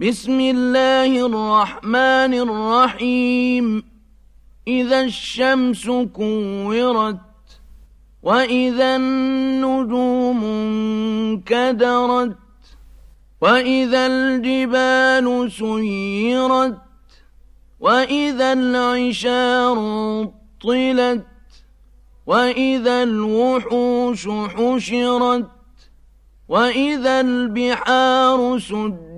بسم الله الرحمن الرحيم. إذا الشمس كورت وإذا النجوم انكدرت وإذا الجبال سيرت وإذا العشار طلت وإذا الوحوش حشرت وإذا البحار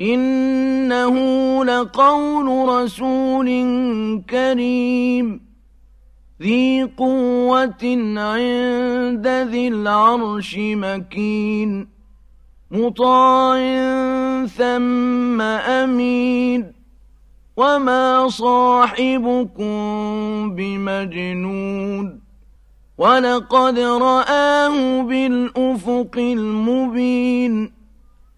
إنه لقول رسول كريم. ذي قوة عند ذي العرش مكين. مطاع ثم أمين. وما صاحبكم بمجنون. ولقد رآه بالأفق المبين.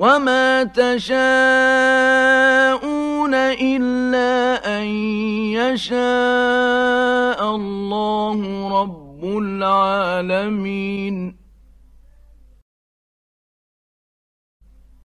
وما تشاءون إلا أن يشاء الله رب العالمين